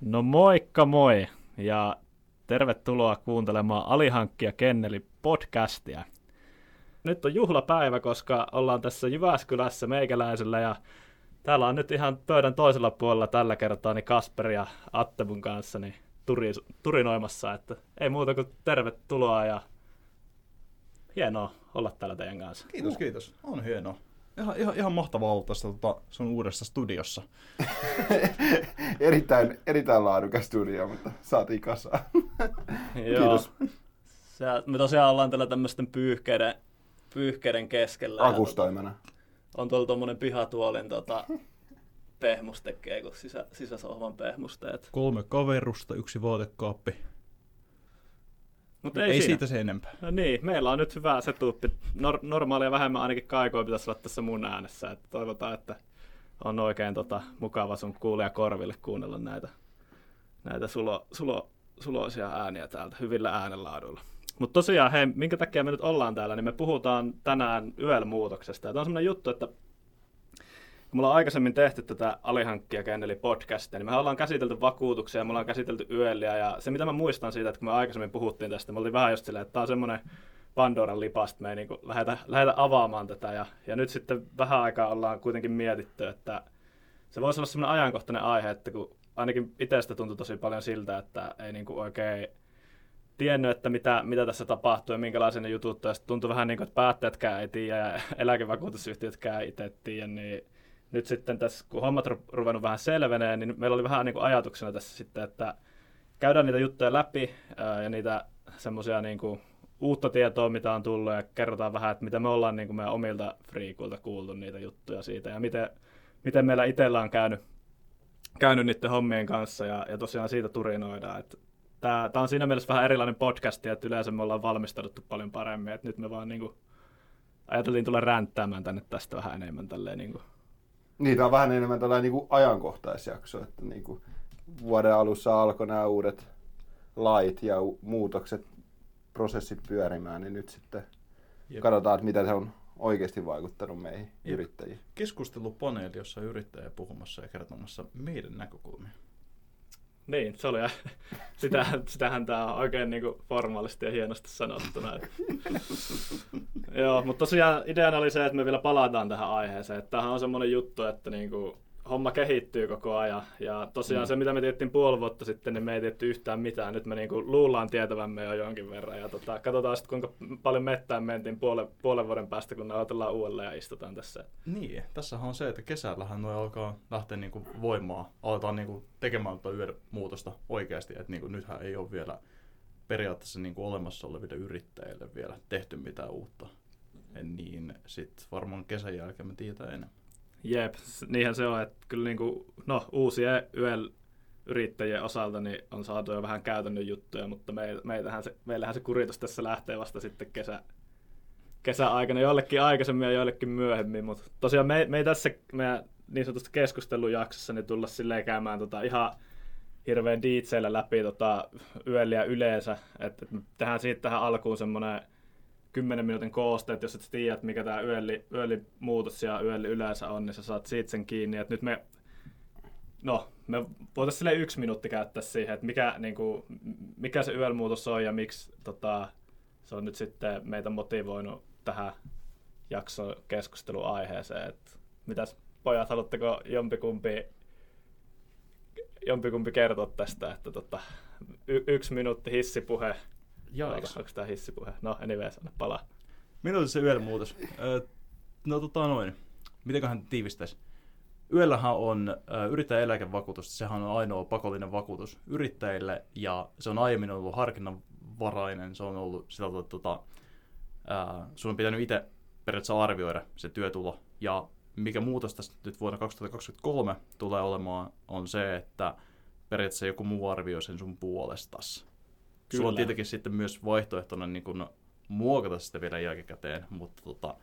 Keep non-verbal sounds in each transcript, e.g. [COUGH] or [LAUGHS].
No moikka moi ja tervetuloa kuuntelemaan Alihankkija Kenneli podcastia. Nyt on juhlapäivä, koska ollaan tässä Jyväskylässä meikäläisellä ja täällä on nyt ihan pöydän toisella puolella tällä kertaa niin Kasper ja Attebun kanssa niin turi, turinoimassa, että ei muuta kuin tervetuloa ja hienoa olla täällä teidän kanssa. Kiitos, kiitos. On hienoa. Ihan, ihan, ihan mahtavaa olla tässä tota, sun uudessa studiossa. [LAUGHS] erittäin, erittäin laadukas studio, mutta saatiin kasaan. Kiitos. Se, me tosiaan ollaan tällä tämmöisten pyyhkeiden, pyyhkeiden keskellä. Akustoimena. On tuolla tuommoinen pihatuolin tota, pehmuste, kun sisä, sisäsohvan pehmusteet. Kolme kaverusta, yksi vaatekaappi. Mutta ei, ei siitä se enempää. No niin, meillä on nyt hyvä setup. Nor- normaalia vähemmän ainakin kaikoa pitäisi olla tässä mun äänessä. Että toivotaan, että on oikein tota, mukava sun kuulia korville kuunnella näitä, näitä sulo, sulo, suloisia ääniä täältä hyvillä äänenlaaduilla. Mutta tosiaan, hei, minkä takia me nyt ollaan täällä, niin me puhutaan tänään YEL-muutoksesta. Tämä on sellainen juttu, että kun me ollaan aikaisemmin tehty tätä alihankkia eli podcastia, niin me ollaan käsitelty vakuutuksia, me ollaan käsitelty yöliä, ja se mitä mä muistan siitä, että kun me aikaisemmin puhuttiin tästä, me oltiin vähän just silleen, että tämä on semmoinen Pandoran lipasta, me ei niin lähdetä, lähdetä avaamaan tätä, ja, ja nyt sitten vähän aikaa ollaan kuitenkin mietitty, että se voisi olla semmoinen ajankohtainen aihe, että kun ainakin itsestä tuntui tosi paljon siltä, että ei niin kuin oikein tiennyt, että mitä, mitä tässä tapahtuu ja minkälaisia ne jutut, ja tuntui vähän niin kuin, että päättäjätkään ei tiedä ja eläkevakuutusyhtiötkään itse tiedä, niin nyt sitten tässä, kun hommat ruvennut vähän selvenee, niin meillä oli vähän niin kuin ajatuksena tässä sitten, että käydään niitä juttuja läpi ja niitä semmoisia niin kuin uutta tietoa, mitä on tullut ja kerrotaan vähän, että mitä me ollaan niin kuin meidän omilta friikuilta kuultu niitä juttuja siitä ja miten, miten meillä itsellä on käynyt, käynyt niiden hommien kanssa ja, ja tosiaan siitä turinoidaan. Että tämä, tämä on siinä mielessä vähän erilainen podcast, että yleensä me ollaan valmistauduttu paljon paremmin, että nyt me vaan niin kuin, ajateltiin tulla ränttäämään tänne tästä vähän enemmän tälleen niin kuin, Niitä on vähän enemmän tällainen niin ajankohtaisjakso, että niin kuin vuoden alussa alkoi nämä uudet lait ja muutokset, prosessit pyörimään, niin nyt sitten Jep. katsotaan, että miten se on oikeasti vaikuttanut meihin Jep. yrittäjiin. Keskustelupaneeli, jossa yrittäjä puhumassa ja kertomassa meidän näkökulmia. Niin, se oli. Sitä, [LAUGHS] sitähän tämä on oikein niin kuin formaalisti ja hienosti sanottuna. [LAUGHS] Joo, mutta tosiaan ideana oli se, että me vielä palataan tähän aiheeseen. Tämähän on semmoinen juttu, että niin kuin homma kehittyy koko ajan. Ja tosiaan mm. se, mitä me tiettiin puoli vuotta sitten, niin me ei tietty yhtään mitään. Nyt me niinku luullaan tietävämme jo jonkin verran. Ja tota, katsotaan sitten, kuinka paljon mettään mentiin puolen, puolen vuoden päästä, kun aloitellaan uudelleen ja istutaan tässä. Niin, tässä on se, että kesällähän noi alkaa lähteä niinku voimaan. Aletaan niinku tekemään tuota muutosta oikeasti. Että niinku nythän ei ole vielä periaatteessa niinku olemassa oleville yrittäjille vielä tehty mitään uutta. Niin sitten varmaan kesän jälkeen me tietää enemmän. Jep, niinhän se on, että kyllä niin kuin, no, uusia yöl yrittäjien osalta niin on saatu jo vähän käytännön juttuja, mutta me, meitähän se, meillähän se kuritus tässä lähtee vasta sitten kesä, kesäaikana, jollekin aikaisemmin ja joillekin myöhemmin, mutta tosiaan me, me ei tässä meidän niin sanotusti keskustelujaksossa niin tulla silleen käymään tota ihan hirveän diitseillä läpi tota yöliä yleensä, että et tehdään siitä tähän alkuun semmoinen 10 minuutin koosteet, jos et tiedä, mikä tämä yöli, yöli muutos ja yöli yleensä on, niin sä saat siitä sen kiinni. Et nyt me, no, me voitaisiin yksi minuutti käyttää siihen, että mikä, niin kuin, mikä se yöl muutos on ja miksi tota, se on nyt sitten meitä motivoinut tähän jakson keskusteluaiheeseen. Et mitäs pojat, haluatteko jompikumpi, jompikumpi kertoa tästä, että tota, y- yksi minuutti hissipuhe Jaaks. Onko tämä hissipuhe? No, anyways, anna palaa. Se yöllä muutos. no tota noin, mitenköhän tiivistäisi? Yöllähän on äh, yrittäjäeläkevakuutus, sehän on ainoa pakollinen vakuutus yrittäjille ja se on aiemmin ollut harkinnanvarainen, se on ollut sitä, että tota, äh, sun on pitänyt itse periaatteessa arvioida se työtulo ja mikä muutos tästä nyt vuonna 2023 tulee olemaan on se, että periaatteessa joku muu arvioi sen sun puolestasi. Kyllä. Sulla on tietenkin sitten myös vaihtoehtona niin kuin muokata sitä vielä jälkikäteen, mutta tota,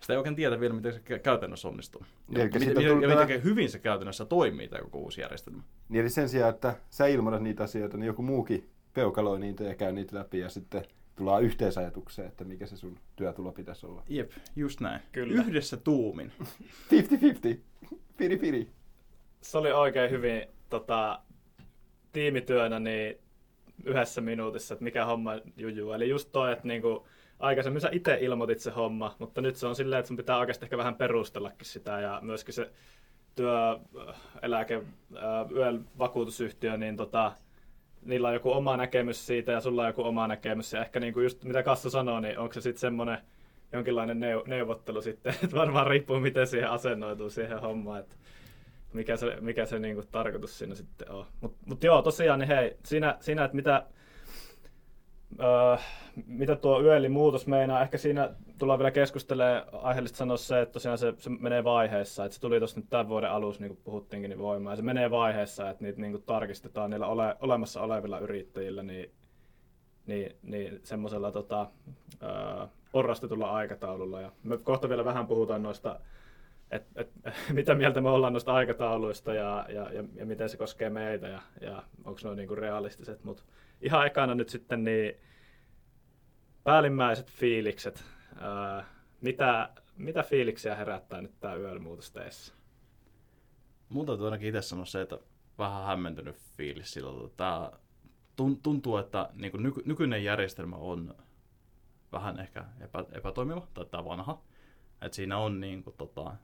sitä ei oikein tiedä vielä, miten se käytännössä onnistuu. Ja, miten, miten, ja miten hyvin se käytännössä toimii tämä koko uusi järjestelmä. Niin eli sen sijaan, että sä ilmoitat niitä asioita, niin joku muukin peukaloi niitä ja käy niitä läpi ja sitten tullaan yhteisajatukseen, että mikä se sun työtulo pitäisi olla. Jep, just näin. Kyllä. Yhdessä tuumin. 50-50. Piri piri. Se oli oikein hyvin tota, tiimityönä niin yhdessä minuutissa, että mikä homma jujuu. Eli just toi, että niinku, aikaisemmin sä itse ilmoitit se homma, mutta nyt se on silleen, että sun pitää oikeasti ehkä vähän perustellakin sitä ja myöskin se työeläke, yöl vakuutusyhtiö, niin tota, niillä on joku oma näkemys siitä ja sulla on joku oma näkemys. Ja ehkä niinku just mitä Kassu sanoo, niin onko se sitten semmoinen jonkinlainen neu- neuvottelu sitten, [LAUGHS] että varmaan riippuu miten siihen asennoituu siihen hommaan, että mikä se, mikä se niinku tarkoitus siinä sitten on. Mutta mut joo, tosiaan, niin hei, siinä, siinä että mitä, öö, mitä tuo yöli muutos meinaa, ehkä siinä tullaan vielä keskustelemaan. Aiheellisesti sanoa se, että tosiaan se, se menee vaiheessa, että se tuli tuossa nyt tämän vuoden alussa, niin kuin puhuttiinkin, niin voimaan, ja se menee vaiheessa, että niitä niin kuin tarkistetaan niillä ole, olemassa olevilla yrittäjillä, niin, niin, niin semmoisella tota, öö, porrastetulla aikataululla, ja me kohta vielä vähän puhutaan noista et, et, [LAUGHS] mitä mieltä me ollaan noista aikatauluista ja, ja, ja, ja miten se koskee meitä ja, ja onko ne niinku realistiset. Mutta ihan ekana nyt sitten niin päällimmäiset fiilikset. Ää, mitä, mitä fiiliksiä herättää nyt tämä yömuutos teissä? Mun täytyy ainakin itse sanoa se, että vähän hämmentynyt fiilis sillä, tämä tuntuu, että niin nyky, nykyinen järjestelmä on vähän ehkä epä, epätoimiva, tai tämä vanha. Että siinä on niin kuin, tota,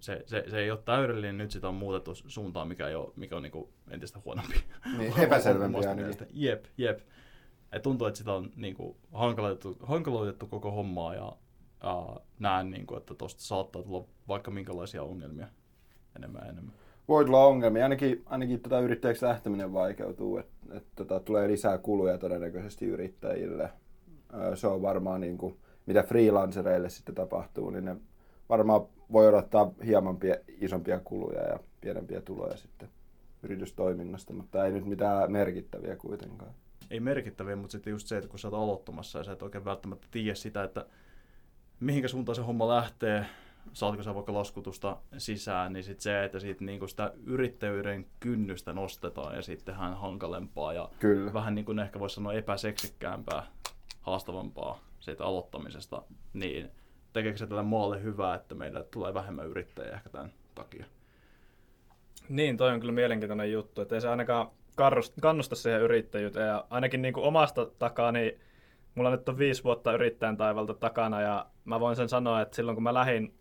se, se, se ei ole täydellinen, nyt sitä on muutettu suuntaan, mikä, ei ole, mikä on niin kuin entistä huonompi. Niin, epäselvempi ainakin. Jep, jep. Et tuntuu, että sitä on niin kuin, hankaloitettu, hankaloitettu koko hommaa ja uh, näen, niin kuin, että tuosta saattaa tulla vaikka minkälaisia ongelmia enemmän ja enemmän. Voi tulla ongelmia. Ainakin, ainakin tota yrittäjäksi lähteminen vaikeutuu. Et, et, tota, tulee lisää kuluja todennäköisesti yrittäjille. Se on varmaan, niin kuin, mitä freelancereille sitten tapahtuu, niin ne varmaan voi odottaa hieman pie, isompia kuluja ja pienempiä tuloja sitten yritystoiminnasta, mutta ei nyt mitään merkittäviä kuitenkaan. Ei merkittäviä, mutta sitten just se, että kun sä oot aloittamassa ja sä et oikein välttämättä tiedä sitä, että mihinkä suuntaan se homma lähtee, saatko sä vaikka laskutusta sisään, niin sitten se, että siitä niinku sitä yrittäjyyden kynnystä nostetaan ja sitten tehdään hankalempaa ja Kyllä. vähän niin kuin ehkä voisi sanoa epäseksikkäämpää, haastavampaa siitä aloittamisesta, niin tekeekö se tälle maalle hyvää, että meillä tulee vähemmän yrittäjiä ehkä tämän takia? Niin, toi on kyllä mielenkiintoinen juttu, että ei se ainakaan kannusta siihen yrittäjyyteen. Ja ainakin niin kuin omasta takaa, niin mulla nyt on viisi vuotta yrittäjän taivalta takana ja mä voin sen sanoa, että silloin kun mä lähdin,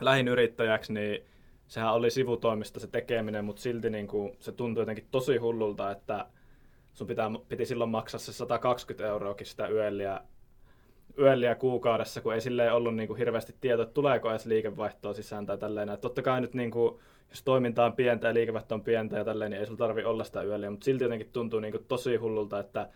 lähdin yrittäjäksi, niin sehän oli sivutoimista se tekeminen, mutta silti niin kuin se tuntui jotenkin tosi hullulta, että sun pitää, piti silloin maksaa se 120 euroakin sitä yölliä kuukaudessa, kun ei silleen ollut niin kuin hirveästi tietoa, että tuleeko edes liikevaihtoa sisään tai tälleen. Että totta kai nyt niin kuin, jos toiminta on pientä ja liikevaihto on pientä ja tälleen, niin ei sulla tarvi olla sitä yölliä, mutta silti jotenkin tuntuu niin kuin tosi hullulta, että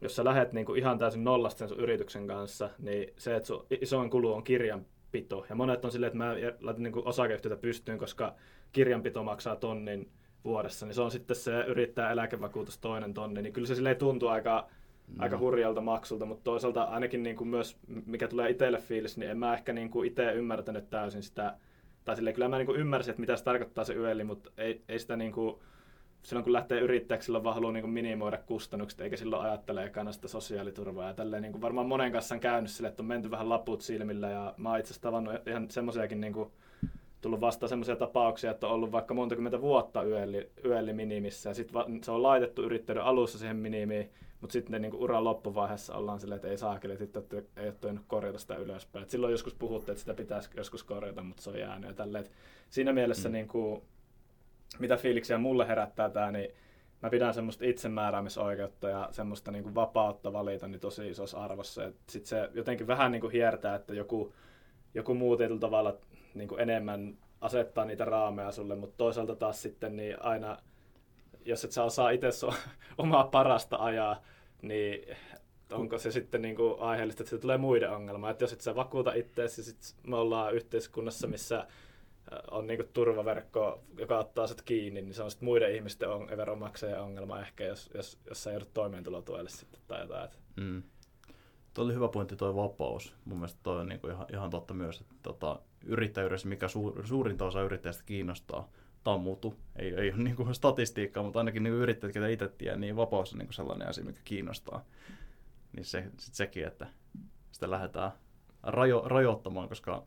jos sä lähdet niin kuin ihan täysin nollasta sen sun yrityksen kanssa, niin se, että sun isoin kulu on kirjanpito. Ja monet on silleen, että mä laitan niin osakeyhtiötä pystyyn, koska kirjanpito maksaa tonnin vuodessa, niin se on sitten se yrittää eläkevakuutus toinen tonni, niin kyllä se silleen tuntuu aika mm. aika hurjalta maksulta, mutta toisaalta ainakin niin kuin myös, mikä tulee itselle fiilis, niin en mä ehkä niin kuin itse ymmärtänyt täysin sitä, tai silleen kyllä mä niin kuin ymmärsin, että mitä se tarkoittaa se yöli, mutta ei, ei sitä niin kuin, silloin kun lähtee yrittäjäksi, silloin vaan haluaa niin kuin minimoida kustannukset, eikä silloin ajattele ekana sitä sosiaaliturvaa. Ja tälleen niin kuin varmaan monen kanssa on käynyt sille, että on menty vähän laput silmillä, ja mä oon itse asiassa tavannut ihan semmoisiakin niin kuin, tullut vasta semmoisia tapauksia, että on ollut vaikka monta kymmentä vuotta yöli, yöli minimissä, ja sitten se on laitettu yrittäjän alussa siihen minimiin, mutta sitten niin uran loppuvaiheessa ollaan silleen, että ei saakeli, että ei ole toinut korjata sitä ylöspäin. Et silloin joskus puhuttiin, että sitä pitäisi joskus korjata, mutta se on jäänyt ja tälleen. Siinä mielessä, mm. niin kuin, mitä fiiliksiä mulle herättää tämä, niin mä pidän semmoista itsemääräämisoikeutta ja semmoista niin kuin vapautta valita niin tosi isossa arvossa. Sitten se jotenkin vähän niin kuin hiertää, että joku, joku muu tietyllä tavalla niin kuin enemmän asettaa niitä raameja sulle, mutta toisaalta taas sitten niin aina – jos et sä osaa itse [LAUGHS] omaa parasta ajaa, niin onko se sitten niin kuin aiheellista, että se tulee muiden ongelma. Että jos et sä vakuuta itseäsi, sit me ollaan yhteiskunnassa, missä äh, on niin kuin turvaverkko, joka ottaa sut kiinni, niin se on sitten muiden ihmisten on, veronmaksajien ongelma ehkä, jos, jos, jos sä joudut toimeentulotuelle sitten tai jotain. Mm. Tuo oli hyvä pointti tuo vapaus. Mun mielestä toi on niin kuin ihan, ihan totta myös, että tota, yrittäjyydessä, mikä suur, suurinta osa yrittäjistä kiinnostaa, tammutu. Ei, ei ole niin kuin statistiikkaa, mutta ainakin niin yrittäjät, ketä itse tiedä, niin vapaus on niin kuin sellainen asia, mikä kiinnostaa. Niin se, sit sekin, että sitä lähdetään rajo, rajoittamaan, koska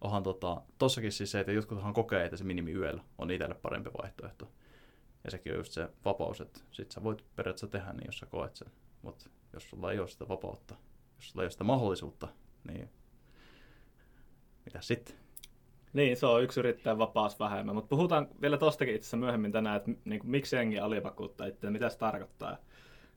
onhan tota, tossakin siis se, että jotkuthan kokee, että se minimi yöllä on itselle parempi vaihtoehto. Ja sekin on just se vapaus, että sit sä voit periaatteessa tehdä niin, jos sä koet sen. Mutta jos sulla ei ole sitä vapautta, jos sulla ei ole sitä mahdollisuutta, niin mitä sitten? Niin, se on yksi yrittäjän vapaus vähemmän, mutta puhutaan vielä tostakin itse myöhemmin tänään, että niin kuin, miksi jengi alivakuuttaa itse, mitä se tarkoittaa.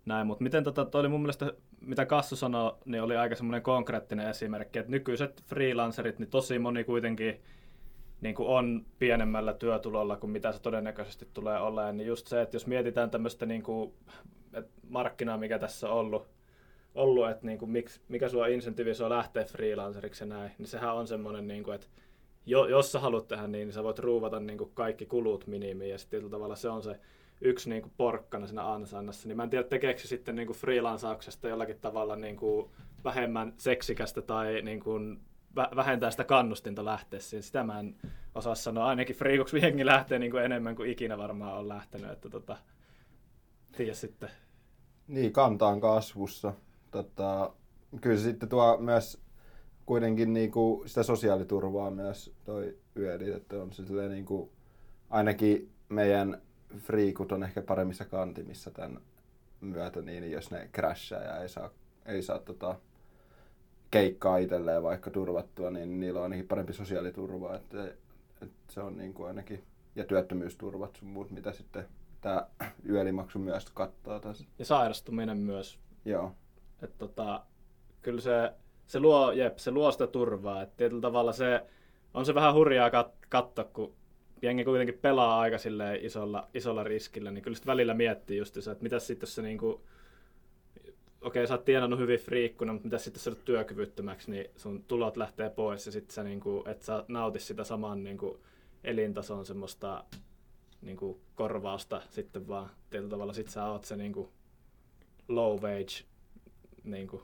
Näin, mutta miten tota, toi oli mun mielestä, mitä Kassu sanoi, niin oli aika semmoinen konkreettinen esimerkki, että nykyiset freelancerit, niin tosi moni kuitenkin niin kuin on pienemmällä työtulolla kuin mitä se todennäköisesti tulee olemaan, niin just se, että jos mietitään tämmöistä niin kuin, että markkinaa, mikä tässä on ollut, ollut että niin kuin, miksi, mikä sua insentiivisoi lähteä freelanceriksi ja näin, niin sehän on semmoinen, niin kuin, että jo, jos sä haluat tehdä niin, niin sä voit ruuvata niin kuin kaikki kulut minimiin ja sitten tavalla se on se yksi niin kuin porkkana siinä ansainnassa. Niin mä en tiedä, tekeekö se sitten niin kuin freelancauksesta jollakin tavalla niin kuin vähemmän seksikästä tai niin kuin vähentää sitä kannustinta lähteä siihen. Sitä mä en osaa sanoa. Ainakin friikoksi jengi lähtee niin kuin enemmän kuin ikinä varmaan on lähtenyt. Että tota, tiedä sitten. Niin, kanta on kasvussa. Tota, kyllä sitten tuo myös kuitenkin niin kuin sitä sosiaaliturvaa myös toi yöli, että on niin kuin, ainakin meidän friikut on ehkä paremmissa kantimissa tämän myötä, niin jos ne crashaa ja ei saa, ei saa tota, keikkaa itselleen vaikka turvattua, niin niillä on ainakin parempi sosiaaliturva, että, että se on niin kuin ainakin, ja työttömyysturvat sun muut, mitä sitten tämä yölimaksu myös kattaa tässä. Ja sairastuminen myös. Joo. Että tota, kyllä se, se, luo, jep, se luo sitä turvaa. että tietyllä tavalla se, on se vähän hurjaa kat- katsoa, kun jengi kuitenkin pelaa aika isolla, isolla riskillä, niin kyllä sitten välillä miettii just että mitä sitten jos se niinku, okei, okay, sä oot tienannut hyvin friikkuna, mutta mitä sitten sä työkyvyttömäksi, niin sun tulot lähtee pois ja sitten sä niinku, et sä nauti sitä saman niinku elintason semmoista niinku korvausta sitten vaan tietyllä tavalla sit sä oot se niinku low wage niinku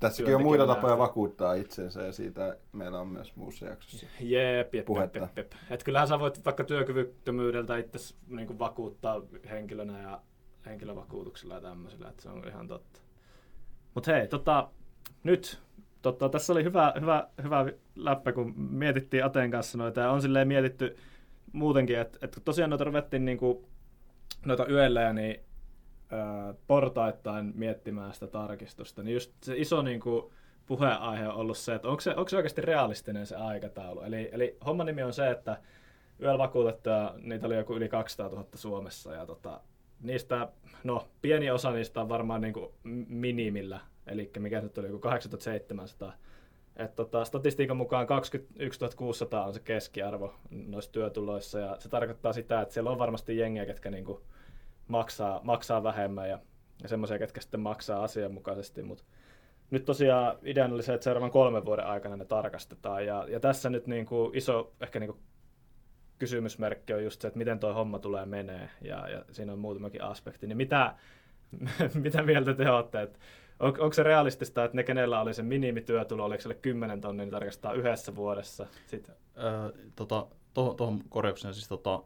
Tässäkin on muita tapoja vakuuttaa itsensä ja siitä meillä on myös muussa jaksossa Jep, jep, puhetta. Jep, jep, jep. Et kyllähän sä voit vaikka työkyvyttömyydeltä itse niin vakuuttaa henkilönä ja henkilövakuutuksella ja tämmöisellä, että se on ihan totta. Mutta hei, tota, nyt tota, tässä oli hyvä, hyvä, hyvä läppä, kun mietittiin Aten kanssa noita ja on silleen mietitty muutenkin, että, että tosiaan noita ruvettiin niin kuin, noita yöllä niin portaittain miettimään sitä tarkistusta, niin just se iso niin kuin, puheenaihe on ollut se, että onko se, onko se oikeasti realistinen se aikataulu. Eli, eli homman nimi on se, että yöllä vakuutettuja, niitä oli joku yli 200 000 Suomessa, ja tota, niistä, no pieni osa niistä on varmaan niin kuin minimillä, eli mikä se tuli, joku 8700. Et tota, statistiikan mukaan 21 600 on se keskiarvo noissa työtuloissa, ja se tarkoittaa sitä, että siellä on varmasti jengiä, ketkä niinku maksaa, maksaa vähemmän ja, ja semmoisia, ketkä sitten maksaa asianmukaisesti, mutta nyt tosiaan ideana oli se, että seuraavan kolmen vuoden aikana ne tarkastetaan ja, ja tässä nyt niin kuin iso ehkä niin kuin kysymysmerkki on just se, että miten tuo homma tulee menee ja, ja siinä on muutamakin aspekti. Niin mitä, [LAUGHS] mitä mieltä te olette, että on, onko se realistista, että ne, kenellä oli se minimityötulo, oliko se 10 tonnia, niin tarkastaa yhdessä vuodessa? Sitten? Tota, tuohon korjaukseen siis tota,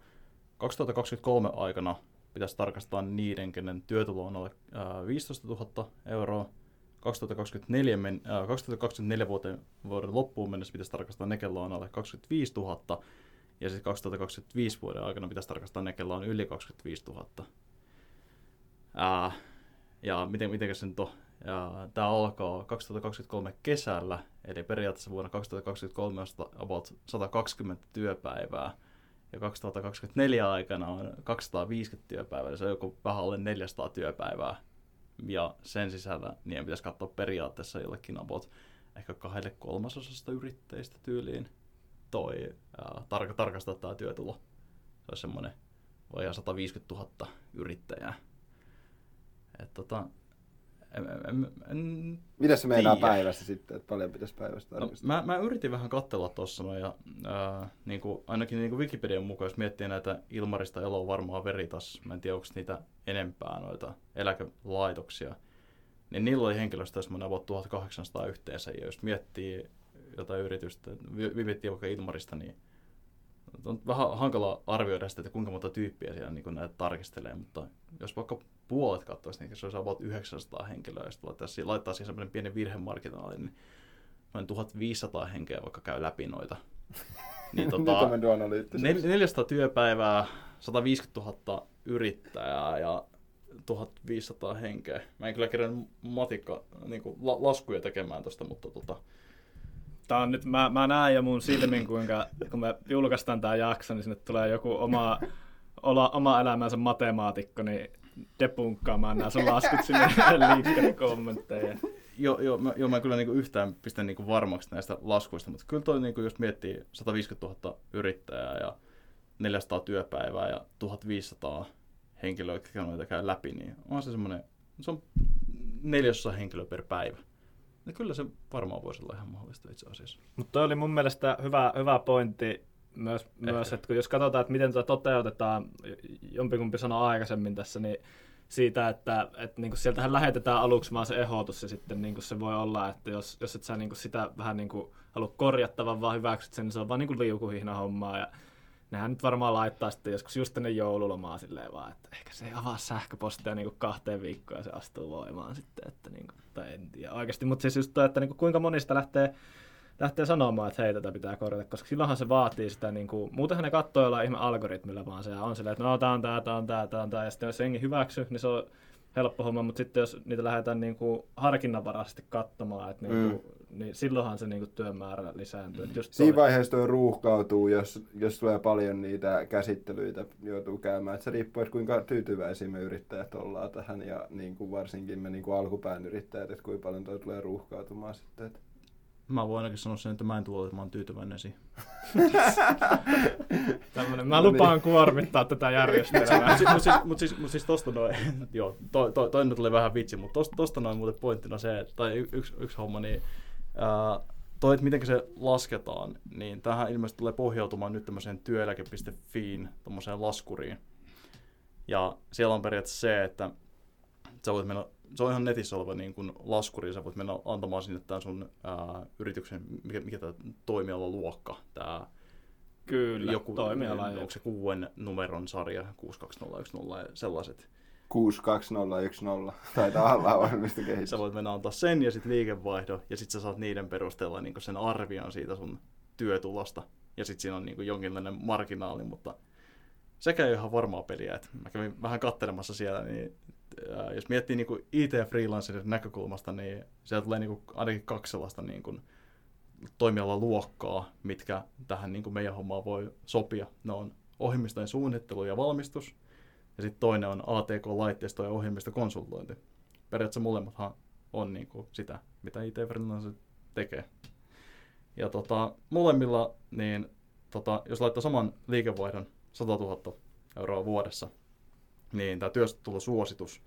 2023 aikana pitäisi tarkastaa niiden, kenen työtulo on alle 15 000 euroa. 2024, men, äh, 2024 vuoden, loppuun mennessä pitäisi tarkastaa ne, kello on alle 25 000. Ja sitten 2025 vuoden aikana pitäisi tarkastaa ne, kello on yli 25 000. Äh, ja miten, miten se nyt on? Ja tämä alkaa 2023 kesällä, eli periaatteessa vuonna 2023 on about 120 työpäivää ja 2024 aikana on 250 työpäivää, se on joku vähän alle 400 työpäivää. Ja sen sisällä niin pitäisi katsoa periaatteessa jollekin about ehkä kahdelle kolmasosasta yrittäjistä tyyliin toi ää, tar- tarkastaa tämä työtulo. Se olisi semmoinen vajaa 150 000 yrittäjää. Et tota, en, en, Mitä se meinaa päivässä sitten, että paljon pitäisi päivästä no, mä, mä, yritin vähän katsella tuossa, no, ja ää, niin kuin, ainakin niin kuin Wikipedian mukaan, jos miettii näitä Ilmarista Elo varmaan Veritas, mä en tiedä onko niitä enempää noita eläkelaitoksia, niin niillä oli henkilöstöä semmoinen about 1800 yhteensä, ja jos miettii jotain yritystä, miettii vaikka Ilmarista, niin on vähän hankala arvioida sitä, että kuinka monta tyyppiä siellä niin näitä tarkistelee, mutta jos vaikka puolet katsoisi, niin se olisi about 900 henkilöä, jos laittaa, laittaa siihen sellainen pieni virhemarginaali, niin noin 1500 henkeä vaikka käy läpi noita. [LAUGHS] niin, tota, 400 työpäivää, 150 000 yrittäjää ja 1500 henkeä. Mä en kyllä kerran matikka niin kuin, la, laskuja tekemään tosta, mutta tota, Tää on nyt, mä, mä näen jo mun silmin, kuinka kun me julkaistaan tää jakso, niin sinne tulee joku oma, ola, oma elämänsä matemaatikko, niin depunkkaamaan nämä sun laskut sinne [LAUGHS] liikkeelle kommentteja. Joo, joo, mä, joo, mä en kyllä niinku yhtään pistä niinku varmaksi näistä laskuista, mutta kyllä toi, niinku, jos miettii 150 000 yrittäjää ja 400 työpäivää ja 1500 henkilöä, jotka noita käy läpi, niin on se semmoinen, se on neljäsosa henkilöä per päivä. Ja kyllä se varmaan voisi olla ihan mahdollista itse asiassa. Mutta toi oli mun mielestä hyvä, hyvä pointti myös, myös että kun jos katsotaan, että miten tätä toteutetaan, jompikumpi sanoi aikaisemmin tässä, niin siitä, että, että niin sieltähän lähetetään aluksi vaan se ehdotus ja sitten niin se voi olla, että jos, jos et sä niin sitä vähän niin halua korjattavan, vaan hyväksyt sen, niin se on vaan niin liukuhihna hommaa ja nehän nyt varmaan laittaa sitten joskus just ennen joululomaa silleen vaan, että ehkä se ei avaa sähköpostia niin kahteen viikkoon ja se astuu voimaan sitten, että niin kuin, tai en tiedä oikeasti, mutta siis just toi, että niin kuin, kuinka monista lähtee lähtee sanomaan, että hei, tätä pitää korjata, koska silloinhan se vaatii sitä, niin kuin, muutenhan ne katsoo jollain ihme algoritmilla vaan se on silleen, että no tää on tää, tää on tää, tää on tää, ja sitten jos jengi hyväksy, niin se on helppo homma, mutta sitten jos niitä lähdetään niin kuin harkinnanvaraisesti katsomaan, että niin kuin, mm. niin silloinhan se niin kuin työmäärä lisääntyy. Mm. Just Siinä vaiheessa tuo ruuhkautuu, jos, jos tulee paljon niitä käsittelyitä, joutuu käymään. Et se riippuu, että kuinka tyytyväisiä me yrittäjät ollaan tähän ja niin kuin varsinkin me niin kuin alkupään yrittäjät, että kuinka paljon tuo tulee ruuhkautumaan sitten. Että Mä voin ainakin sanoa sen, että mä en tule olemaan tyytyväinen siihen. [LAUGHS] Tämmönen, mä lupaan kuormittaa tätä järjestelmää. Mutta siis, siis, mut siis, mut siis tosta noin, [LAUGHS] joo, toi, toi, toi, tuli vähän vitsi, mutta tosta, tosta noin muuten pointtina se, tai yksi, yksi homma, niin ää, toi, että miten se lasketaan, niin tähän ilmeisesti tulee pohjautumaan nyt tämmöiseen työeläke.fiin, tommoseen laskuriin. Ja siellä on periaatteessa se, että sä voit mennä se on ihan netissä oleva niin kuin laskuri, sä voit mennä antamaan sinne tämän sun ää, yrityksen, mikä, mikä tämä toimiala luokka, tämä Kyllä, joku, toimiala. Onko se kuuden numeron sarja, 62010 ja sellaiset. 62010, taitaa olla ohjelmista [LAUGHS] kehitys. Sä voit mennä antaa sen ja sitten liikevaihdo, ja sitten sä saat niiden perusteella niin sen arvion siitä sun työtulosta. Ja sitten siinä on niin jonkinlainen marginaali, mutta sekä ei ihan varmaa peliä. Et mä kävin vähän kattelemassa siellä, niin äh, jos miettii niin IT-freelancerin näkökulmasta, niin sieltä tulee niin kuin, ainakin kaksi sellaista niin kuin, luokkaa, mitkä tähän niin kuin meidän hommaan voi sopia. Ne on ohjelmistojen suunnittelu ja valmistus, ja sitten toinen on ATK-laitteisto ja ohjelmistokonsultointi. Periaatteessa molemmathan on niin kuin sitä, mitä it freelancer tekee. Ja tota, molemmilla, niin tota, jos laittaa saman liikevaihdon 100 000 euroa vuodessa, niin tämä työtulosuositus,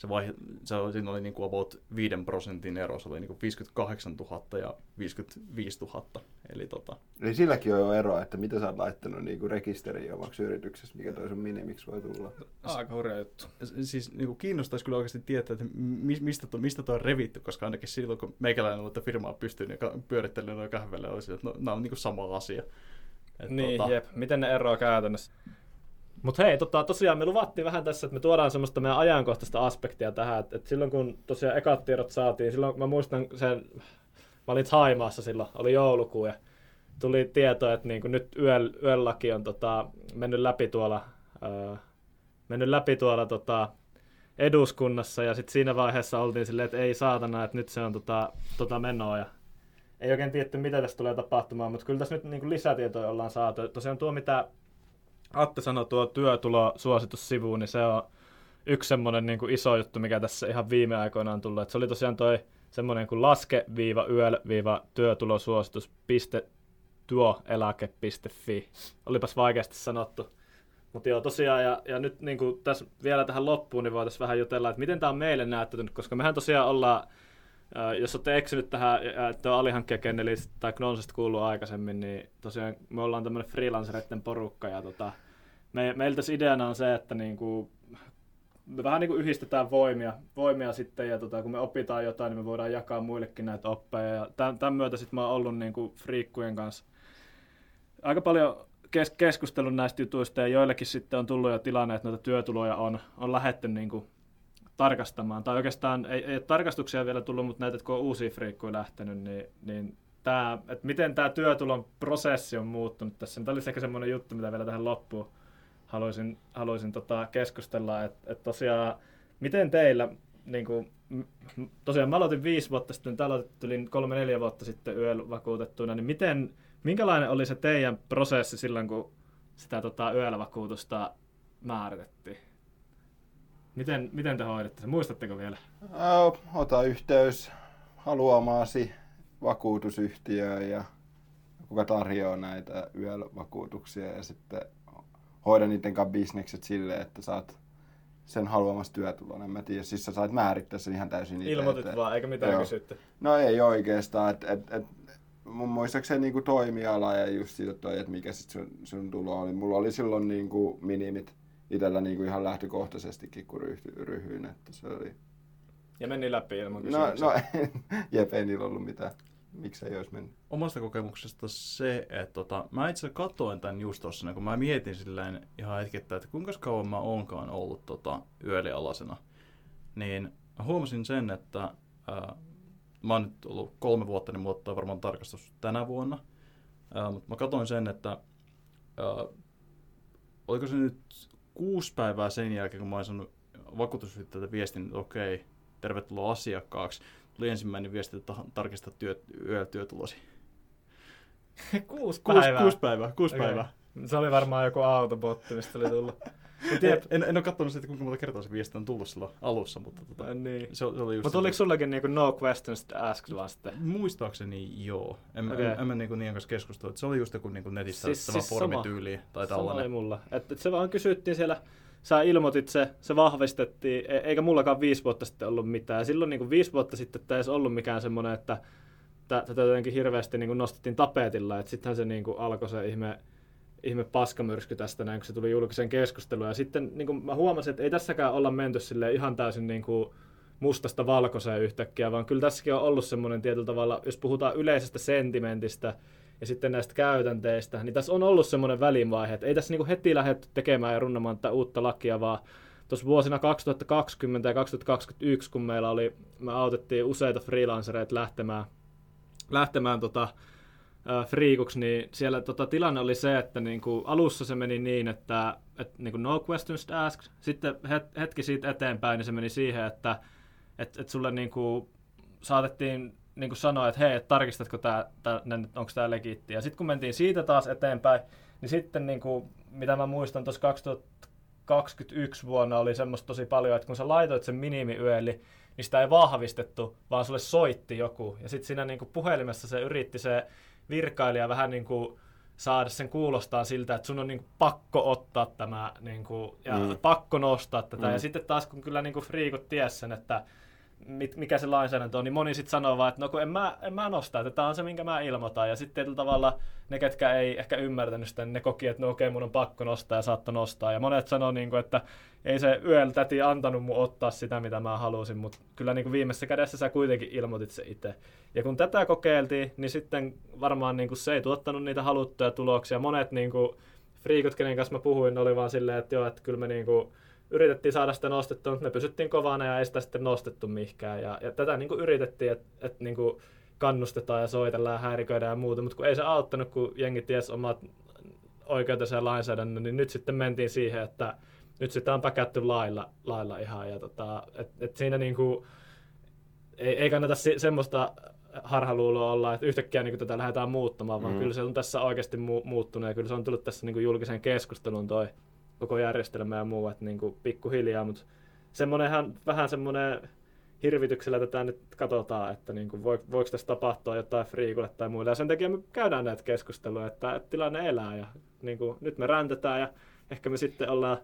se, vaihe, se oli, siinä oli niin kuin about 5 prosentin ero, se oli niin kuin 58 000 ja 55 000. Eli, tota... Eli silläkin on jo eroa, että mitä sä oot laittanut niin kuin rekisteriin omaksi yrityksessä, mikä toi sun minimiksi voi tulla. Aika hurja juttu. Siis niin kuin kiinnostaisi kyllä oikeasti tietää, että mistä, to, mistä toi on revitty, koska ainakin silloin, kun meikäläinen oli firmaa pystyy niin pyörittelemään noin kahvelle, olisi, että no, nämä on niin kuin sama asia. Et, niin, tota... jep. Miten ne eroaa käytännössä? Mutta hei, tota, tosiaan me luvattiin vähän tässä, että me tuodaan semmoista meidän ajankohtaista aspektia tähän. Että et silloin kun tosiaan ekat tiedot saatiin, silloin mä muistan sen, mä olin Haimaassa silloin, oli joulukuu ja tuli tieto, että niin nyt yöl, yölläkin on tota, mennyt läpi tuolla, öö, mennyt läpi tuolla tota, eduskunnassa ja sitten siinä vaiheessa oltiin silleen, että ei saatana, että nyt se on tota, tota menoa ja ei oikein tiedetty, mitä tässä tulee tapahtumaan, mutta kyllä tässä nyt niin lisätietoja ollaan saatu. Tosiaan tuo, mitä Atte sanoi tuo työtulosuositussivu, niin se on yksi semmoinen niin kuin iso juttu, mikä tässä ihan viime aikoina on tullut. Et se oli tosiaan toi semmoinen kuin laske-yöl-työtulosuositus.tuoeläke.fi. Olipas vaikeasti sanottu. Mutta joo, tosiaan, ja, ja nyt niin kuin tässä vielä tähän loppuun, niin voitaisiin vähän jutella, että miten tämä on meille näyttänyt, koska mehän tosiaan ollaan jos olette eksynyt tähän, että on alihankkijakennelistä tai Knonsesta kuullut aikaisemmin, niin tosiaan me ollaan tämmöinen freelancereiden porukka ja tota, me, meiltä ideana on se, että niinku, me vähän niinku yhdistetään voimia, voimia sitten ja tota, kun me opitaan jotain, niin me voidaan jakaa muillekin näitä oppeja ja tämän, tämän myötä sitten mä oon ollut niinku friikkujen kanssa aika paljon kes- keskustelun näistä jutuista ja joillekin sitten on tullut jo tilanne, että noita työtuloja on, on lähetty niinku tarkastamaan. Tai oikeastaan ei, ei ole tarkastuksia vielä tullut, mutta näitä, kun on uusia friikkuja lähtenyt, niin, niin tämä, että miten tämä työtulon prosessi on muuttunut tässä. Tämä olisi ehkä semmoinen juttu, mitä vielä tähän loppuun haluaisin, haluaisin tota keskustella, että et tosiaan, miten teillä, niin kuin, tosiaan mä aloitin viisi vuotta sitten, täällä aloitin kolme-neljä vuotta sitten yöllä vakuutettuina, niin miten, minkälainen oli se teidän prosessi silloin, kun sitä tota, yöllä vakuutusta määritettiin? Miten, miten te hoidatte sen? Muistatteko vielä? ota yhteys haluamaasi vakuutusyhtiöön ja kuka tarjoaa näitä yövakuutuksia ja sitten hoida niiden kanssa bisnekset silleen, että saat sen haluamassa työtulon. En mä tiedä, siis sä saat määrittää sen ihan täysin itse. Ilmoitit että, vaan, eikä mitään joo. kysytty. No ei oikeastaan. Et, et, et, mun muistaakseni niin toimiala ja just siitä toi, että mikä sit sun, sun tulo oli. Mulla oli silloin niin kuin minimit itsellä niin kuin ihan lähtökohtaisestikin, kun ryhty, ryhyin. Että se oli... Ja meni läpi ilman No, no [LAUGHS] jep, ei niillä ollut mitään. Miksi ei olisi mennyt? Omasta kokemuksesta se, että tota, mä itse katoin tämän just tossa, niin kun mä mietin silleen ihan hetkittäin, että kuinka kauan mä onkaan ollut tota, yölialasena, niin mä huomasin sen, että ää, mä oon nyt ollut kolme vuotta, niin muuttaa varmaan tarkastus tänä vuonna, ää, mutta mä katoin sen, että ää, oliko se nyt kuusi päivää sen jälkeen, kun mä olin saanut vakuutusyhtiöltä viestin, että okei, tervetuloa asiakkaaksi, tuli ensimmäinen viesti, että tarkista työ, yötyötulosi. kuusi [LAUGHS] päivää? Kuusi, kuusi päivää, kuusi okay. päivää. Se oli varmaan joku autobotti, mistä oli tullut. [LAUGHS] en, en, en, ole katsonut sitä, kuinka monta kertaa se viesti on tullut silloin alussa, mutta tota, niin. se, se, oli just Mutta oliko sullakin niinku no questions asked vaan sitten? Muistaakseni joo. En, okay. en, en mä niinku niiden kanssa keskustella. Se oli just joku niinku netistä siis, siis formityyli tai tällainen. Sama oli mulla. Et, et se vaan kysyttiin siellä sä ilmoitit se, se vahvistettiin, e- eikä mullakaan viisi vuotta sitten ollut mitään. Silloin niin kuin viisi vuotta sitten tämä ei ollut mikään semmoinen, että tätä jotenkin hirveästi niin kuin nostettiin tapetilla, että sittenhän se niin kuin alkoi se ihme, ihme paskamyrsky tästä näin, kun se tuli julkiseen keskusteluun. Ja sitten niin kuin mä huomasin, että ei tässäkään olla menty ihan täysin niin kuin mustasta valkoiseen yhtäkkiä, vaan kyllä tässäkin on ollut semmoinen tietyllä tavalla, jos puhutaan yleisestä sentimentistä, ja sitten näistä käytänteistä, niin tässä on ollut semmoinen välimaihe, että ei tässä niinku heti lähdetty tekemään ja runnamaan tätä uutta lakia, vaan tuossa vuosina 2020 ja 2021, kun meillä oli, me autettiin useita freelancereita lähtemään, lähtemään tota, friikuksi, niin siellä tota, tilanne oli se, että niinku, alussa se meni niin, että et, niinku, no questions asked, sitten het, hetki siitä eteenpäin, niin se meni siihen, että et, et sulle niinku, saatettiin niin kuin sanoa, että hei, tarkistatko tämä, onko tämä legiitti. Ja sitten kun mentiin siitä taas eteenpäin, niin sitten niin kuin, mitä mä muistan tuossa 2021 vuonna oli semmoista tosi paljon, että kun sä laitoit sen minimiyöli, niin sitä ei vahvistettu, vaan sulle soitti joku. Ja sitten siinä niin kuin puhelimessa se yritti se virkailija vähän niin kuin saada sen kuulostaa siltä, että sun on niin pakko ottaa tämä niin kuin, ja mm. pakko nostaa tätä. Mm. Ja sitten taas kun kyllä niin kuin friikut ties sen, että mikä se lainsäädäntö on, niin moni sitten sanoo vaan, että no kun en mä, en mä nosta, että tämä on se, minkä mä ilmoitan. Ja sitten tietyllä tavalla ne, ketkä ei ehkä ymmärtänyt sitä, niin ne koki, että no okei, okay, mun on pakko nostaa ja saattaa nostaa. Ja monet sanoo, niin kuin, että ei se yöllä täti antanut mun ottaa sitä, mitä mä halusin, mutta kyllä niin kuin viimeisessä kädessä sä kuitenkin ilmoitit se itse. Ja kun tätä kokeiltiin, niin sitten varmaan niin kuin se ei tuottanut niitä haluttuja tuloksia. Monet niin kuin, friikot, kenen kanssa mä puhuin, oli vaan silleen, että joo, että kyllä me niin kuin, yritettiin saada sitä nostettua, mutta me pysyttiin kovana ja ei sitä sitten nostettu mihinkään. Ja, ja tätä niin kuin yritettiin, että et, niin kuin kannustetaan ja soitellaan ja häiriköidään ja muuta, mutta kun ei se auttanut, kun jengi ties omat oikeutensa ja lainsäädännön, niin nyt sitten mentiin siihen, että nyt sitä on päkätty lailla, lailla ihan. Ja tota, et, et siinä niin kuin, ei, ei kannata se, semmoista harhaluuloa olla, että yhtäkkiä niin tätä lähdetään muuttamaan, vaan mm. kyllä se on tässä oikeasti mu- muuttunut ja kyllä se on tullut tässä niin kuin julkiseen keskusteluun toi koko järjestelmä ja muu, että niin kuin pikkuhiljaa, mutta semmoinenhan vähän semmoinen hirvityksellä tätä nyt katsotaan, että niin kuin voiko tässä tapahtua jotain friikulle tai muille. Ja sen takia me käydään näitä keskusteluja, että, että tilanne elää ja niin kuin, nyt me räntetään ja ehkä me sitten ollaan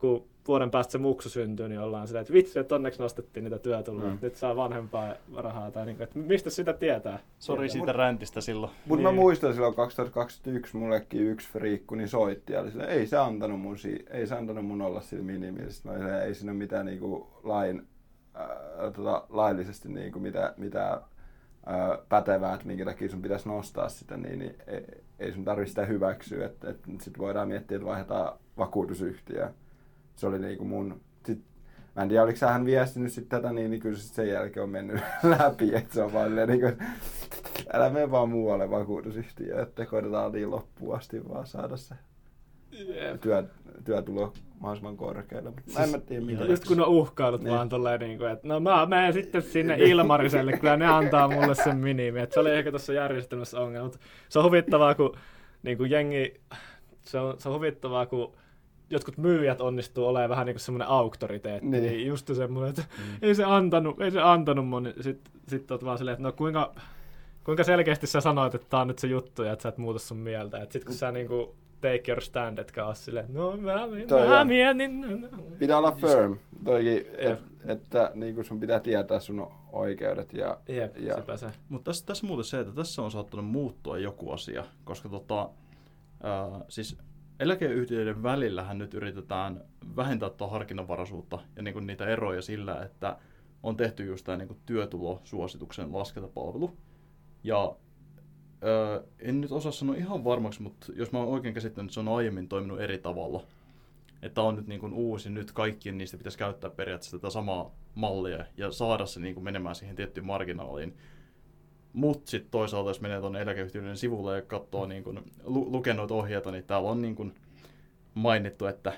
kun vuoden päästä se muksu syntyy, niin ollaan sitä, että vitsi, että onneksi nostettiin niitä työtuloja, mm. nyt saa vanhempaa rahaa, tai niin kuin, että mistä sitä tietää? Sori siitä räntistä silloin. Mutta niin. mä muistan silloin 2021 mullekin yksi friikku niin soitti, ja sille, ei se antanut mun, si- ei se antanut mun olla sillä minimillä. Sitten mä olin, ei siinä ole mitään niin kuin, lain, äh, tota, laillisesti niin kuin, mitä, mitä äh, pätevää, että minkä takia sun pitäisi nostaa sitä, niin, niin ei, ei sun tarvitse sitä hyväksyä. Että, että sitten voidaan miettiä, että vaihdetaan vakuutusyhtiöä se oli niinku mun... Sit, mä en tiedä, oliko hän viestinyt sit tätä, niin, niin kyllä se sen jälkeen on mennyt [LAUGHS] läpi, että se on vaan niin kuin, älä mene vaan muualle vakuutusyhtiöön, että koitetaan niin loppuun asti vaan saada se työ, työtulo mahdollisimman korkealle. Mutta mä en mä tiedä, mitä Just kun on uhkailut Niin. vaan tolleen, niin kuin, että no mä menen sitten sinne Ilmariselle, kyllä ne antaa mulle sen minimi. Et se oli ehkä tuossa järjestelmässä ongelma, mutta se on huvittavaa, kun niin kuin jengi, se on, se on huvittavaa, kun jotkut myyjät onnistuu olemaan vähän niin kuin semmoinen auktoriteetti. Niin. Niin. Just semmoinen, että ei se antanut, ei se antanut mun. Sitten sit oot vaan silleen, että no kuinka, kuinka selkeästi sä sanoit, että tää on nyt se juttu ja että sä et muuta sun mieltä. Että sit kun sä niinku take your stand, etkä oo silleen, että no mä, Toi mä on. mietin. Pitää olla firm, toikin, et, Jep. että niin kuin sun pitää tietää sun oikeudet. Ja, Jep, ja sepä se. Mutta tässä, tässä muuten se, että tässä on saattanut muuttua joku asia, koska tota, ää, siis eläkeyhtiöiden välillähän nyt yritetään vähentää tuota harkinnanvaraisuutta ja niinku niitä eroja sillä, että on tehty just tämä niinku työtulosuosituksen laskentapalvelu. Ja ää, en nyt osaa sanoa ihan varmaksi, mutta jos mä oon oikein käsittänyt, se on aiemmin toiminut eri tavalla. Että on nyt niin kuin uusi, nyt kaikkien niistä pitäisi käyttää periaatteessa tätä samaa mallia ja saada se niin kuin menemään siihen tiettyyn marginaaliin. Mutta sitten toisaalta, jos menee tuonne eläkeyhtiöiden sivulle ja katsoo niin kun, lu- lukee noita ohjeita, niin täällä on niin kun mainittu, että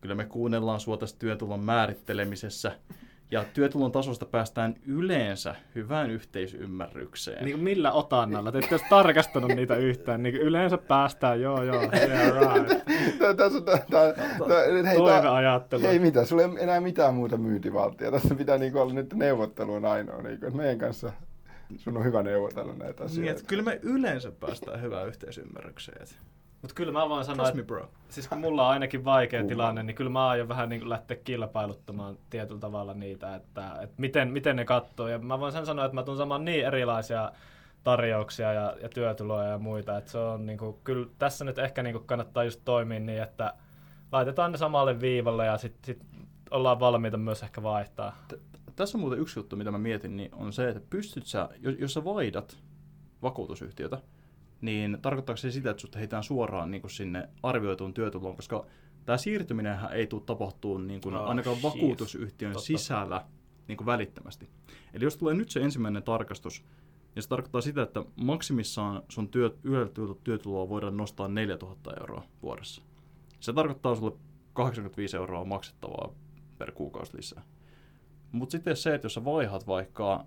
kyllä me kuunnellaan sua tässä työtulon määrittelemisessä. Ja työtulon tasosta päästään yleensä hyvään yhteisymmärrykseen. Niin kuin millä otannalla? Te ette olisi tarkastanut niitä yhtään. Niin kuin yleensä päästään, joo joo, yeah, right. Toiveajattelu. Ei mitään, sulla ei enää mitään muuta myyntivaltia. Tässä pitää niinku olla nyt neuvottelu on ainoa. Niinku, meidän kanssa sun on hyvä neuvotella näitä Niin, asioita. että kyllä me yleensä päästään hyvään yhteisymmärrykseen. Mutta kyllä mä voin sanoa, Trust me että bro. siis kun mulla on ainakin vaikea Kuuma. tilanne, niin kyllä mä aion vähän niin kuin lähteä kilpailuttamaan tietyllä tavalla niitä, että, että miten, miten ne katsoo. Ja mä voin sen sanoa, että mä tuun saamaan niin erilaisia tarjouksia ja, ja työtuloja ja muita, että se on niin kuin, kyllä tässä nyt ehkä niin kuin kannattaa just toimia niin, että laitetaan ne samalle viivalle ja sitten sit ollaan valmiita myös ehkä vaihtaa. Tässä on muuten yksi juttu, mitä mä mietin, niin on se, että pystyt sä, jos, jos sä vaihdat vakuutusyhtiötä, niin tarkoittaako se sitä, että sut heitään suoraan niin sinne arvioituun työtuloon, koska tämä siirtyminenhän ei tule tapahtumaan niin kuin Oh, ainakaan shit. vakuutusyhtiön Totta. sisällä niin kuin välittömästi. Eli jos tulee nyt se ensimmäinen tarkastus, niin se tarkoittaa sitä, että maksimissaan sun työ, yleiltä työtuloa voidaan nostaa 4000 euroa vuodessa. Se tarkoittaa sulle 85 euroa maksettavaa per kuukausi lisää. Mutta sitten se, että jos sä vaihat vaikka,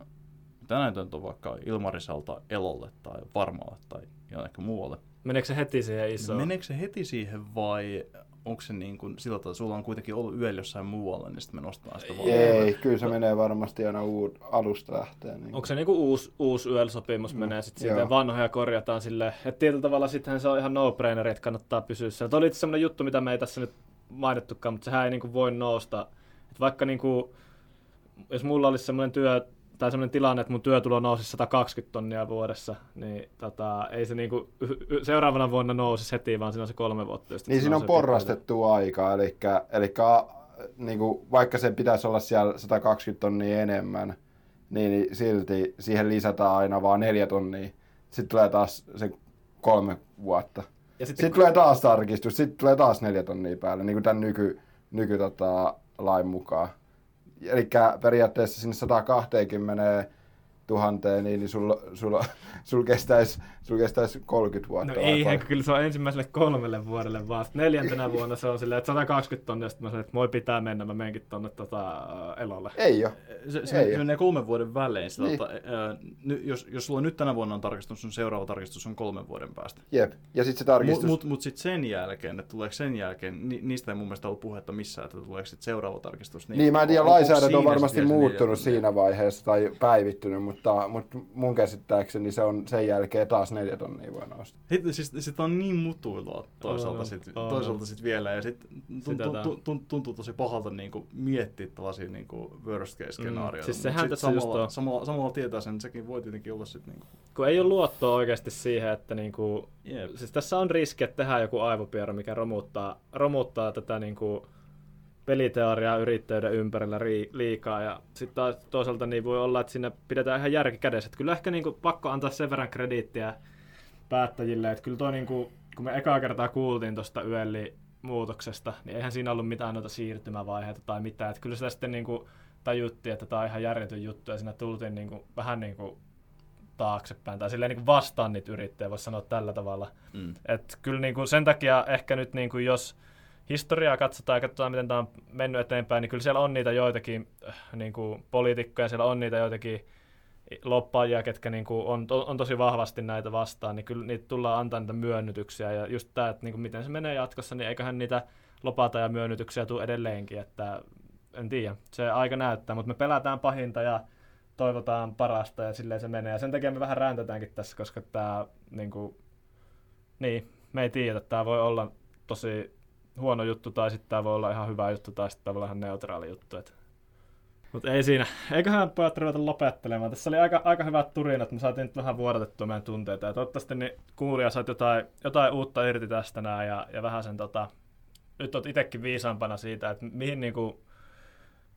tänään on vaikka Ilmariselta Elolle tai Varmaalle tai jonnekin muualle, Meneekö se heti siihen niin isoon? meneekö se heti siihen vai onko se niin kuin sillä tavalla, että sulla on kuitenkin ollut yöllä jossain muualla, niin sitten me nostetaan sitä vaan. Ei, kyllä se menee varmasti aina uud, alusta lähtien. Niin. Onko se niinku uusi, uusi YEL-sopimus Mm, menee sitten siitä, vanhoja korjataan sille, että tietyllä tavalla sittenhän se on ihan no-braineri, että kannattaa pysyä siellä. Tuo oli itse semmoinen juttu, mitä me ei tässä nyt mainittukaan, mutta sehän ei niinku voi nousta. Et vaikka niinku, jos mulla olisi semmoinen työ, tai semmoinen tilanne, että mun työtulo nousisi 120 tonnia vuodessa, niin tota, ei se niinku seuraavana vuonna nousisi heti, vaan siinä on se kolme vuotta. Niin siinä on porrastettu aika, eli, eli niin kuin, vaikka se pitäisi olla siellä 120 tonnia enemmän, niin silti siihen lisätään aina vaan neljä tonnia. Sitten tulee taas se kolme vuotta. Ja sitten, Sitten tulee taas tarkistus, sitten tulee taas neljä tonnia päälle, niin kuin tämän nyky, nyky tota, lain mukaan. Eli periaatteessa sinne 120 000, niin, niin sulla sul, sul kestäisi sul kestäis 30 vuotta. No eihän, paljon? kyllä se on ensimmäiselle kolmelle vuodelle vaan. Sitten neljäntenä vuonna se on silleen, että 120 tonnia, sitten mä sanoin, että moi pitää mennä, mä menenkin tonne tota, elolle. Ei ole. Se, se, Ei se menee kolmen vuoden välein. Sitä, Niin. niin. ny, jos, jos sulla nyt tänä vuonna on tarkistus, sun seuraava tarkistus on kolmen vuoden päästä. Jep. Ja sitten se Mutta tarkistus. mut, mut sitten sen jälkeen, että tuleeko sen jälkeen, ni, niistä ei mun mielestä ollut puhetta missään, että tuleeko sitten seuraava tarkistus. Niin, mä en tiedä, lainsäädäntö on varmasti se muuttunut siinä vaiheessa tai päivittynyt, mutta, mutta mun käsittääkseni se on sen jälkeen taas neljä tonnia voi nousta. Sitten siis, sit on niin mutuilua toisaalta, sit, on. toisaalta sit vielä, ja sit tuntuu, tuntuu, tuntuu tosi pahalta niinku miettiä tällaisia niinku worst case skenaarioita. Mm, siis sehän sit tässä just samalla, on. samalla, samalla tietää sen, että sekin voi tietenkin olla sit niinku... Kun ei ole luottoa oikeasti siihen, että niinku, Jep. siis tässä on riski, että tehdään joku aivopiero, mikä romuttaa, romuttaa tätä niinku peliteoriaa yrittäjyyden ympärillä ri, liikaa. Ja sitten taas toisaalta niin voi olla, että siinä pidetään ihan järki kädessä. Että kyllä ehkä niinku pakko antaa sen verran krediittiä päättäjille, että kyllä toi niinku, kun me ekaa kertaa kuultiin tuosta yölli muutoksesta, niin eihän siinä ollut mitään noita siirtymävaiheita tai mitään. Että kyllä sitä sitten niinku tajuttiin, että tämä on ihan järjetön juttu ja siinä tultiin niinku, vähän niin kuin taaksepäin tai silleen niin kuin vastaan niitä yrittäjiä, voisi sanoa tällä tavalla. Mm. Et kyllä niin kuin sen takia ehkä nyt niin kuin jos historiaa katsotaan ja katsotaan, miten tämä on mennyt eteenpäin, niin kyllä siellä on niitä joitakin äh, niin kuin poliitikkoja, siellä on niitä joitakin loppaajia, ketkä niin kuin on, on tosi vahvasti näitä vastaan, niin kyllä niitä tullaan antaa niitä myönnytyksiä. Ja just tämä, että niin kuin miten se menee jatkossa, niin eiköhän niitä lopata ja myönnytyksiä tule edelleenkin. Että en tiedä, se aika näyttää, mutta me pelätään pahinta ja toivotaan parasta ja silleen se menee. Ja sen takia me vähän räntätäänkin tässä, koska tämä, niin, kuin, niin me ei tiedä, tämä voi olla tosi huono juttu tai sitten tämä voi olla ihan hyvä juttu tai sitten tämä voi olla ihan neutraali juttu. Että mutta ei siinä. Eiköhän pojat ruveta lopettelemaan. Tässä oli aika, aika hyvät turinat. Me saatiin nyt vähän vuodatettua meidän tunteita. Ja toivottavasti niin kuulija saat jotain, jotain uutta irti tästä näin. Ja, ja vähän sen tota, nyt olet itsekin viisaampana siitä, että mihin, niin kuin,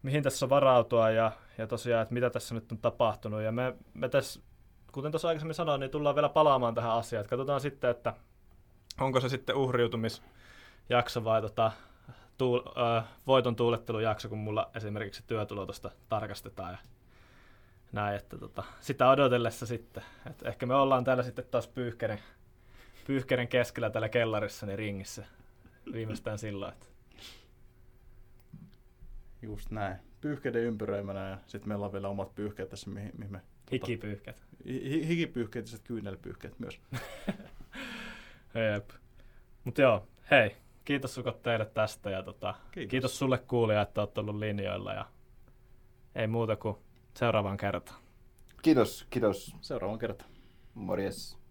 mihin tässä on varautua ja, ja tosiaan, että mitä tässä nyt on tapahtunut. Ja me, me tässä, kuten tuossa aikaisemmin sanoin, niin tullaan vielä palaamaan tähän asiaan. Katsotaan sitten, että onko se sitten uhriutumisjakso vai tota, tuul, äh, voiton tuulettelujakso, kun mulla esimerkiksi työtulo tuosta tarkastetaan ja näin, että tota, sitä odotellessa sitten. Et ehkä me ollaan täällä sitten taas pyyhkerin, pyyhkerin keskellä täällä kellarissa niin ringissä viimeistään silloin. Että. Just näin. Pyyhkeiden ympyröimänä ja sitten meillä on vielä omat pyyhkeet tässä, mihin, mihin me... Hikipyyhkeet. Hi, hikipyyhkeet ja sitten kyynelpyyhkeet myös. [LAUGHS] Jep. Mutta joo, hei, kiitos sukot teille tästä ja tota, kiitos. kiitos sulle kuulija, että olet ollut linjoilla ja ei muuta kuin seuraavaan kertaan. Kiitos, kiitos. Seuraavaan kertaan. Morjes.